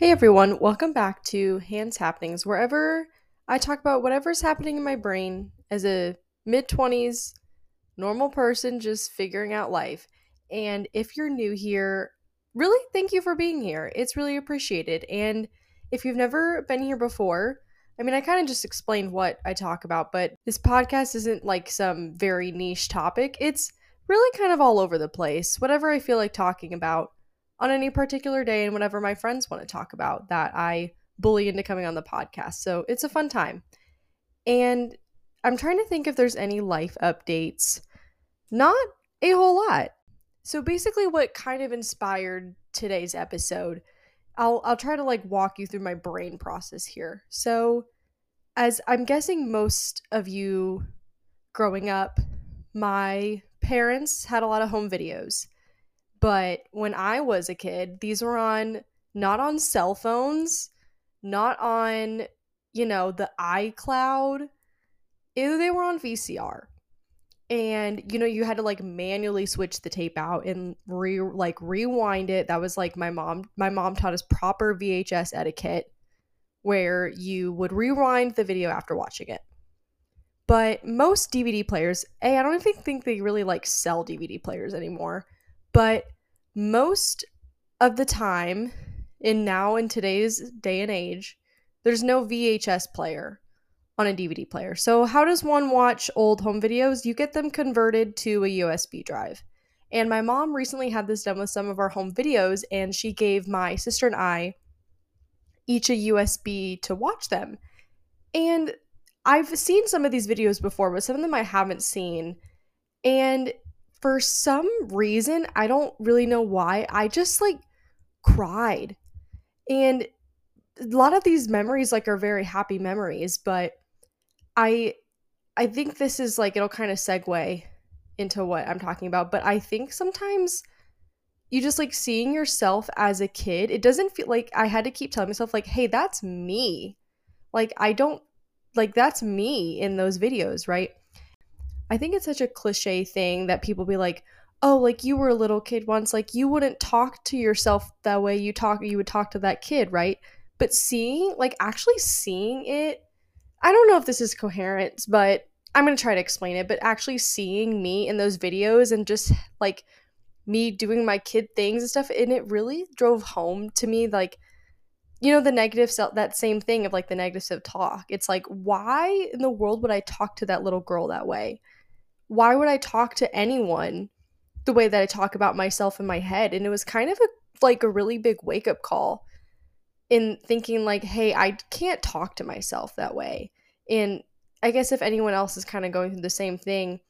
Hey everyone, welcome back to Hands Happenings, wherever I talk about whatever's happening in my brain as a mid 20s normal person just figuring out life. And if you're new here, really thank you for being here. It's really appreciated. And if you've never been here before, I mean, I kind of just explained what I talk about, but this podcast isn't like some very niche topic. It's really kind of all over the place. Whatever I feel like talking about on any particular day and whatever my friends want to talk about that I bully into coming on the podcast. So it's a fun time. And I'm trying to think if there's any life updates. Not a whole lot. So basically what kind of inspired today's episode, I'll I'll try to like walk you through my brain process here. So as I'm guessing most of you growing up, my parents had a lot of home videos. But when I was a kid, these were on not on cell phones, not on, you know, the iCloud. Ew, they were on VCR. And you know, you had to like manually switch the tape out and re like rewind it. That was like my mom my mom taught us proper VHS etiquette where you would rewind the video after watching it. But most DVD players, A, I don't even think they really like sell DVD players anymore. But most of the time, in now in today's day and age, there's no VHS player on a DVD player. So, how does one watch old home videos? You get them converted to a USB drive. And my mom recently had this done with some of our home videos, and she gave my sister and I each a USB to watch them. And I've seen some of these videos before, but some of them I haven't seen. And for some reason, I don't really know why, I just like cried. And a lot of these memories like are very happy memories, but I I think this is like it'll kind of segue into what I'm talking about, but I think sometimes you just like seeing yourself as a kid, it doesn't feel like I had to keep telling myself like, "Hey, that's me." Like I don't like that's me in those videos, right? I think it's such a cliche thing that people be like, "Oh, like you were a little kid once, like you wouldn't talk to yourself that way you talk you would talk to that kid, right?" But seeing, like actually seeing it, I don't know if this is coherent, but I'm going to try to explain it, but actually seeing me in those videos and just like me doing my kid things and stuff, and it really drove home to me like you know the negative self that same thing of like the negative self talk it's like why in the world would i talk to that little girl that way why would I talk to anyone the way that I talk about myself in my head? And it was kind of a like a really big wake up call in thinking like, hey, I can't talk to myself that way. And I guess if anyone else is kind of going through the same thing,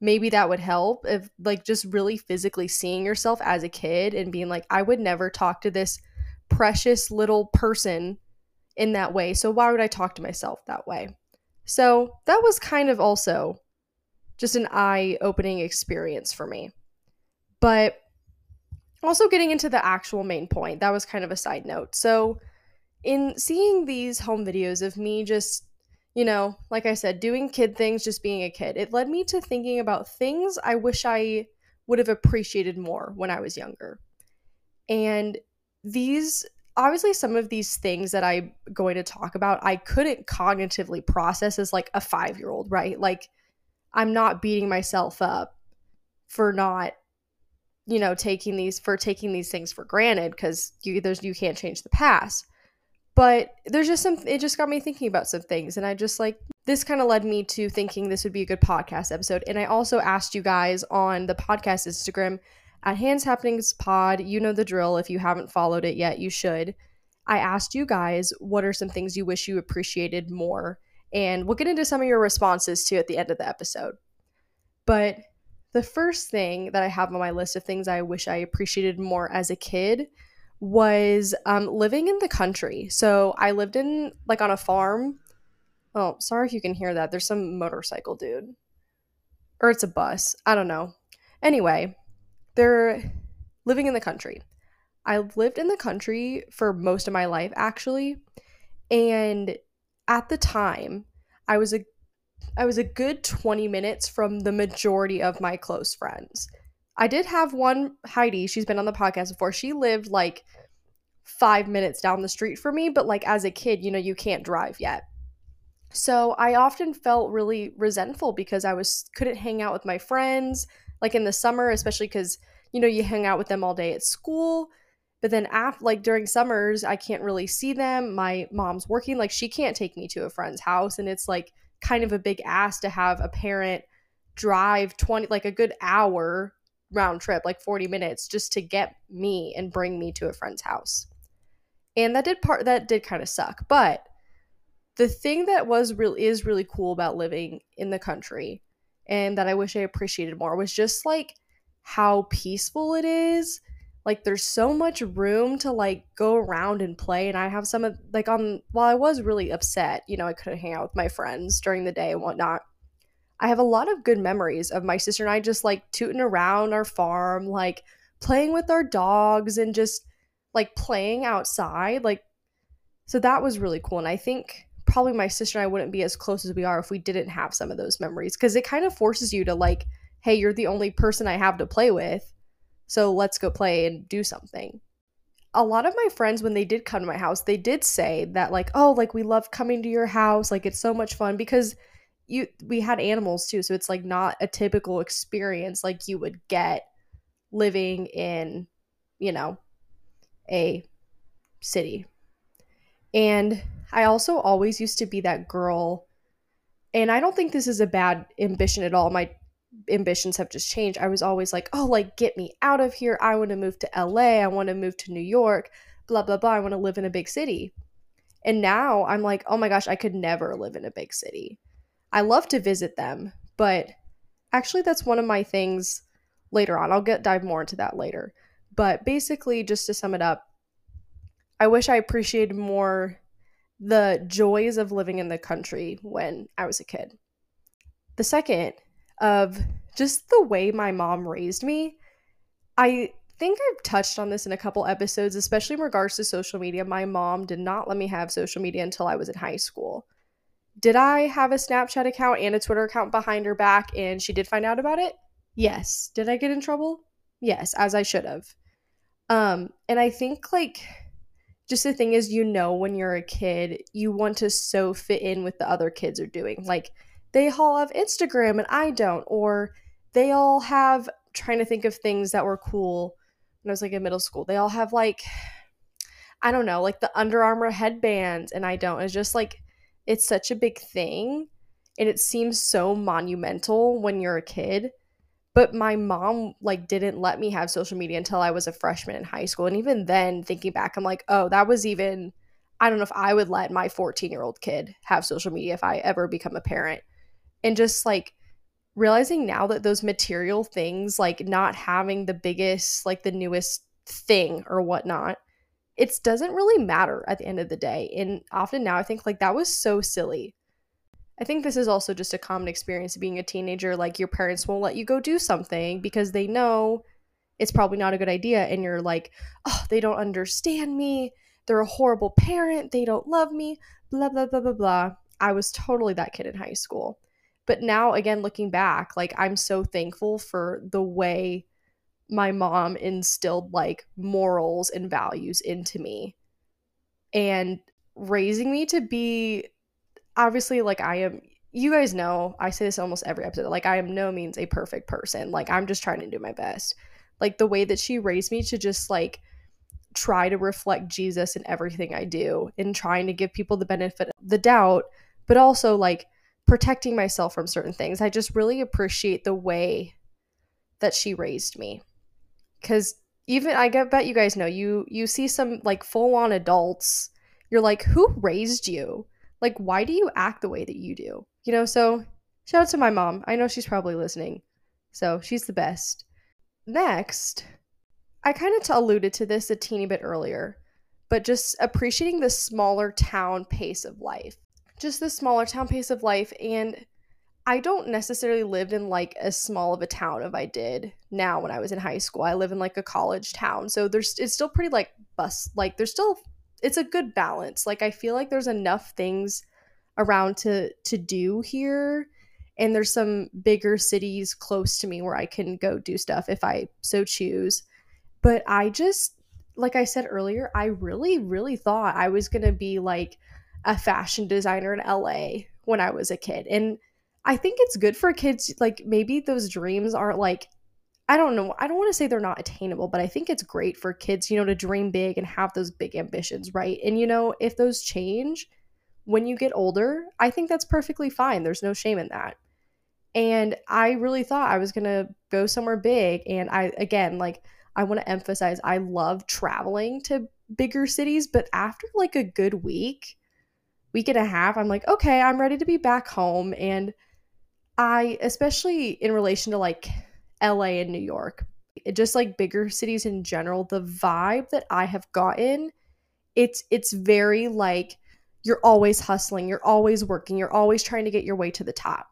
maybe that would help if like just really physically seeing yourself as a kid and being like, I would never talk to this precious little person in that way. So why would I talk to myself that way? So that was kind of also just an eye opening experience for me. But also getting into the actual main point, that was kind of a side note. So, in seeing these home videos of me just, you know, like I said, doing kid things, just being a kid, it led me to thinking about things I wish I would have appreciated more when I was younger. And these, obviously, some of these things that I'm going to talk about, I couldn't cognitively process as like a five year old, right? Like, I'm not beating myself up for not you know taking these for taking these things for granted because you there's you can't change the past. But there's just some it just got me thinking about some things and i just like this kind of led me to thinking this would be a good podcast episode. And i also asked you guys on the podcast instagram at hands happenings pod. You know the drill. If you haven't followed it yet you should. I asked you guys what are some things you wish you appreciated more and we'll get into some of your responses too at the end of the episode. But the first thing that I have on my list of things I wish I appreciated more as a kid was um, living in the country. So I lived in like on a farm. Oh, sorry if you can hear that. There's some motorcycle dude. Or it's a bus. I don't know. Anyway, they're living in the country. I lived in the country for most of my life actually. And at the time, I was a I was a good 20 minutes from the majority of my close friends. I did have one Heidi, she's been on the podcast before. She lived like five minutes down the street for me, but like as a kid, you know, you can't drive yet. So I often felt really resentful because I was couldn't hang out with my friends like in the summer, especially because you know you hang out with them all day at school. But then after like during summers, I can't really see them. My mom's working, like she can't take me to a friend's house, and it's like kind of a big ask to have a parent drive 20 like a good hour round trip, like 40 minutes just to get me and bring me to a friend's house. And that did part that did kind of suck. But the thing that was really is really cool about living in the country and that I wish I appreciated more was just like how peaceful it is. Like there's so much room to like go around and play and I have some of like on while I was really upset, you know, I couldn't hang out with my friends during the day and whatnot. I have a lot of good memories of my sister and I just like tooting around our farm, like playing with our dogs and just like playing outside. Like, so that was really cool. And I think probably my sister and I wouldn't be as close as we are if we didn't have some of those memories because it kind of forces you to like, hey, you're the only person I have to play with. So let's go play and do something. A lot of my friends, when they did come to my house, they did say that, like, oh, like we love coming to your house. Like it's so much fun because you we had animals too so it's like not a typical experience like you would get living in you know a city and i also always used to be that girl and i don't think this is a bad ambition at all my ambitions have just changed. I was always like oh like get me out of here. I want to move to la i want to move to new york. Blah blah blah. I want to live in a big city. And now i'm like oh my gosh i could never live in a big city. I love to visit them, but actually that's one of my things later on. I'll get dive more into that later. But basically just to sum it up, I wish I appreciated more the joys of living in the country when I was a kid. The second of just the way my mom raised me. I think I've touched on this in a couple episodes, especially in regards to social media. My mom did not let me have social media until I was in high school did I have a Snapchat account and a Twitter account behind her back and she did find out about it? Yes. Did I get in trouble? Yes, as I should have. Um, and I think like just the thing is you know when you're a kid, you want to so fit in with the other kids are doing. Like they all have Instagram and I don't, or they all have trying to think of things that were cool when I was like in middle school. They all have like I don't know, like the Under Armour headbands and I don't. It's just like it's such a big thing and it seems so monumental when you're a kid but my mom like didn't let me have social media until I was a freshman in high school and even then thinking back I'm like oh that was even I don't know if I would let my 14-year-old kid have social media if I ever become a parent and just like realizing now that those material things like not having the biggest like the newest thing or whatnot it doesn't really matter at the end of the day. And often now I think like that was so silly. I think this is also just a common experience of being a teenager. Like your parents won't let you go do something because they know it's probably not a good idea. And you're like, oh, they don't understand me. They're a horrible parent. They don't love me. Blah, blah, blah, blah, blah. I was totally that kid in high school. But now, again, looking back, like I'm so thankful for the way my mom instilled like morals and values into me and raising me to be obviously like I am you guys know I say this almost every episode like I am no means a perfect person. Like I'm just trying to do my best. Like the way that she raised me to just like try to reflect Jesus in everything I do and trying to give people the benefit of the doubt but also like protecting myself from certain things I just really appreciate the way that she raised me because even I bet you guys know you you see some like full on adults. You're like, who raised you? Like, why do you act the way that you do? You know. So shout out to my mom. I know she's probably listening. So she's the best. Next, I kind of t- alluded to this a teeny bit earlier, but just appreciating the smaller town pace of life. Just the smaller town pace of life and I don't necessarily live in like as small of a town if I did now when I was in high school. I live in like a college town. So there's it's still pretty like bus like there's still it's a good balance. Like I feel like there's enough things around to to do here and there's some bigger cities close to me where I can go do stuff if I so choose. But I just like I said earlier, I really, really thought I was going to be like a fashion designer in LA when I was a kid. And I think it's good for kids. Like, maybe those dreams aren't like, I don't know. I don't want to say they're not attainable, but I think it's great for kids, you know, to dream big and have those big ambitions, right? And, you know, if those change when you get older, I think that's perfectly fine. There's no shame in that. And I really thought I was going to go somewhere big. And I, again, like, I want to emphasize I love traveling to bigger cities, but after like a good week, week and a half, I'm like, okay, I'm ready to be back home. And I, especially in relation to like LA and New York, just like bigger cities in general, the vibe that I have gotten, it's it's very like you're always hustling, you're always working, you're always trying to get your way to the top.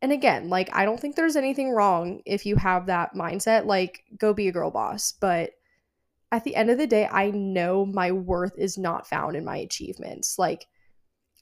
And again, like I don't think there's anything wrong if you have that mindset, like go be a girl boss, but at the end of the day, I know my worth is not found in my achievements. Like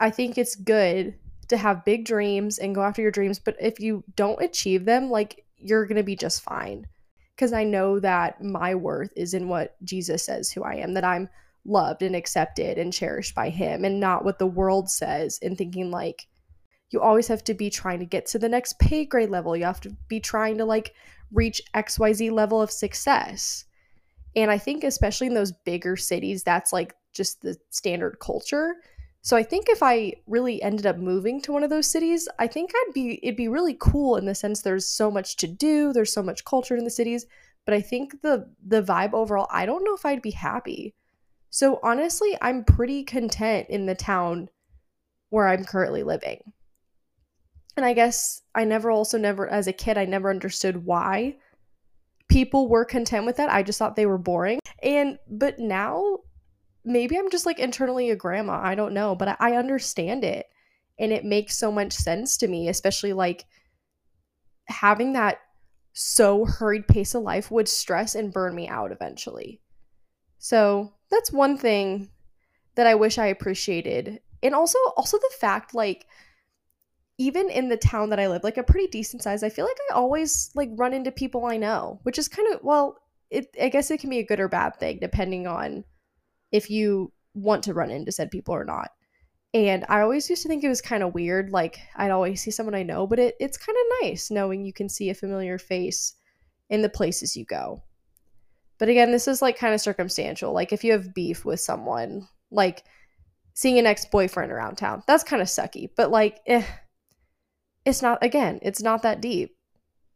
I think it's good to have big dreams and go after your dreams, but if you don't achieve them, like you're going to be just fine. Cuz I know that my worth is in what Jesus says who I am, that I'm loved and accepted and cherished by him and not what the world says and thinking like you always have to be trying to get to the next pay grade level. You have to be trying to like reach XYZ level of success. And I think especially in those bigger cities that's like just the standard culture. So I think if I really ended up moving to one of those cities, I think I'd be it'd be really cool in the sense there's so much to do, there's so much culture in the cities, but I think the the vibe overall, I don't know if I'd be happy. So honestly, I'm pretty content in the town where I'm currently living. And I guess I never also never as a kid I never understood why people were content with that. I just thought they were boring. And but now maybe I'm just like internally a grandma. I don't know, but I, I understand it. And it makes so much sense to me, especially like having that so hurried pace of life would stress and burn me out eventually. So that's one thing that I wish I appreciated. And also also the fact like even in the town that I live, like a pretty decent size, I feel like I always like run into people I know, which is kind of well, it I guess it can be a good or bad thing depending on if you want to run into said people or not. And I always used to think it was kind of weird, like I'd always see someone I know, but it, it's kind of nice knowing you can see a familiar face in the places you go. But again, this is like kind of circumstantial. Like if you have beef with someone, like seeing an ex boyfriend around town, that's kind of sucky. But like, eh, it's not, again, it's not that deep.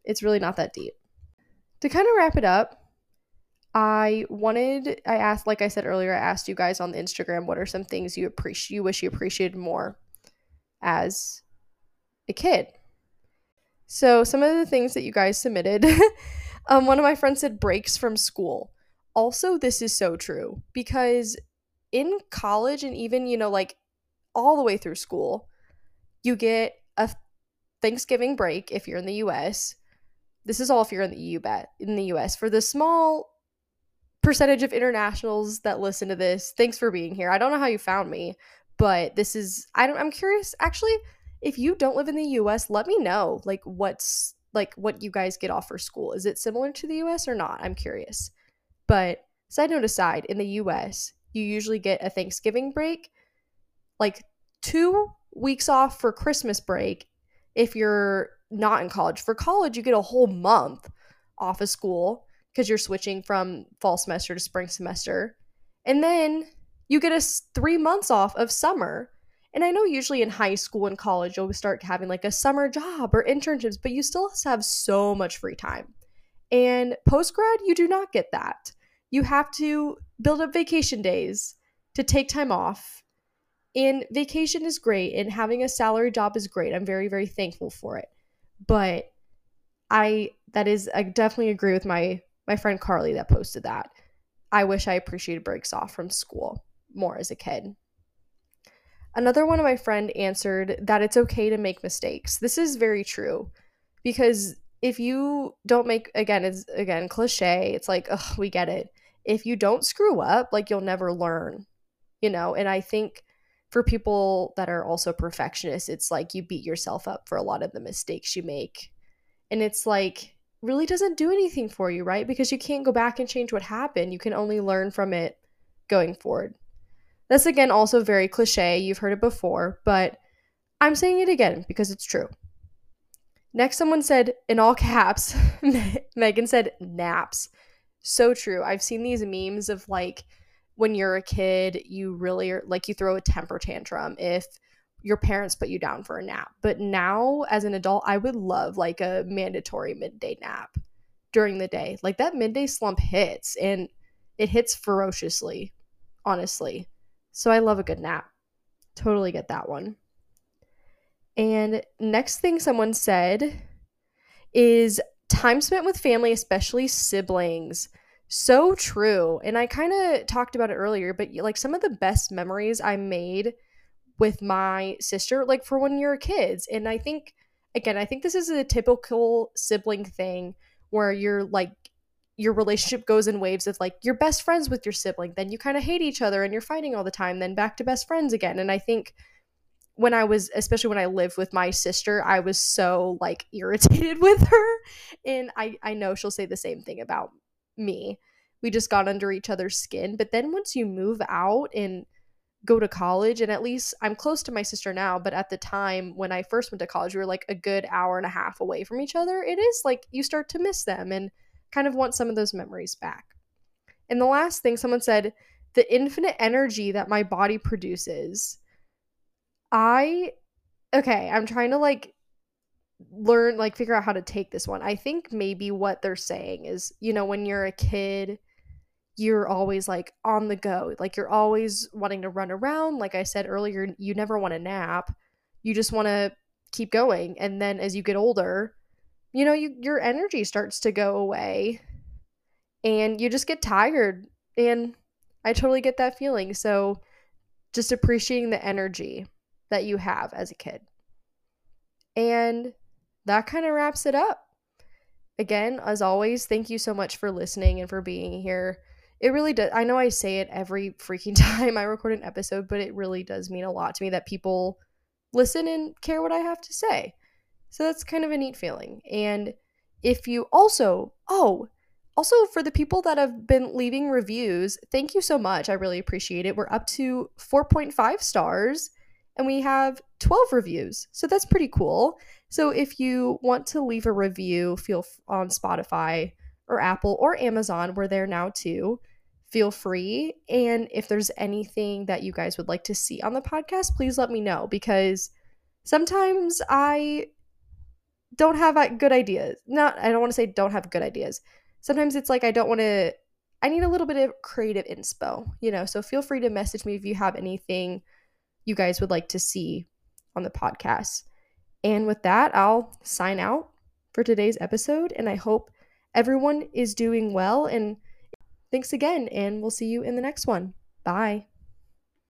It's really not that deep. To kind of wrap it up, I wanted, I asked, like I said earlier, I asked you guys on the Instagram what are some things you appreciate, you wish you appreciated more as a kid. So some of the things that you guys submitted Um, one of my friends said breaks from school. Also, this is so true because in college and even, you know, like all the way through school, you get a Thanksgiving break if you're in the US. This is all if you're in the EU in the US. For the small percentage of internationals that listen to this, thanks for being here. I don't know how you found me, but this is I don't I'm curious actually if you don't live in the US, let me know like what's like what you guys get off for school. Is it similar to the US or not? I'm curious. But side note aside, in the US, you usually get a Thanksgiving break, like two weeks off for Christmas break if you're not in college. For college, you get a whole month off of school because you're switching from fall semester to spring semester. And then you get a three months off of summer and I know usually in high school and college, you'll start having like a summer job or internships, but you still have so much free time. And post grad, you do not get that. You have to build up vacation days to take time off. And vacation is great, and having a salary job is great. I'm very, very thankful for it. But I that is I definitely agree with my my friend Carly that posted that. I wish I appreciated breaks off from school more as a kid. Another one of my friend answered that it's okay to make mistakes. This is very true because if you don't make again it's again cliche, it's like ugh, we get it. If you don't screw up, like you'll never learn. You know, and I think for people that are also perfectionists, it's like you beat yourself up for a lot of the mistakes you make. And it's like really doesn't do anything for you, right? Because you can't go back and change what happened. You can only learn from it going forward. That's again also very cliche. You've heard it before, but I'm saying it again because it's true. Next, someone said in all caps, Megan said naps. So true. I've seen these memes of like when you're a kid, you really are like you throw a temper tantrum if your parents put you down for a nap. But now, as an adult, I would love like a mandatory midday nap during the day. Like that midday slump hits and it hits ferociously, honestly. So I love a good nap. Totally get that one. And next thing someone said is time spent with family, especially siblings. So true. And I kind of talked about it earlier, but like some of the best memories I made with my sister, like for when you're kids. And I think, again, I think this is a typical sibling thing where you're like, your relationship goes in waves of like you're best friends with your sibling, then you kind of hate each other and you're fighting all the time, then back to best friends again. And I think when I was, especially when I lived with my sister, I was so like irritated with her. And I, I know she'll say the same thing about me. We just got under each other's skin. But then once you move out and go to college, and at least I'm close to my sister now, but at the time when I first went to college, we were like a good hour and a half away from each other. It is like you start to miss them and kind of want some of those memories back. And the last thing someone said, the infinite energy that my body produces I okay, I'm trying to like learn like figure out how to take this one. I think maybe what they're saying is, you know, when you're a kid, you're always like on the go. Like you're always wanting to run around. Like I said earlier, you never want to nap. You just want to keep going. And then as you get older, you know, you your energy starts to go away and you just get tired. And I totally get that feeling. So just appreciating the energy that you have as a kid. And that kind of wraps it up. Again, as always, thank you so much for listening and for being here. It really does. I know I say it every freaking time I record an episode, but it really does mean a lot to me that people listen and care what I have to say. So that's kind of a neat feeling. And if you also, oh, also for the people that have been leaving reviews, thank you so much. I really appreciate it. We're up to 4.5 stars and we have 12 reviews. So that's pretty cool. So if you want to leave a review, feel on Spotify or Apple or Amazon, we're there now too. Feel free. And if there's anything that you guys would like to see on the podcast, please let me know because sometimes I don't have good ideas. Not, I don't want to say don't have good ideas. Sometimes it's like I don't want to, I need a little bit of creative inspo, you know? So feel free to message me if you have anything you guys would like to see on the podcast. And with that, I'll sign out for today's episode. And I hope everyone is doing well. And thanks again. And we'll see you in the next one. Bye.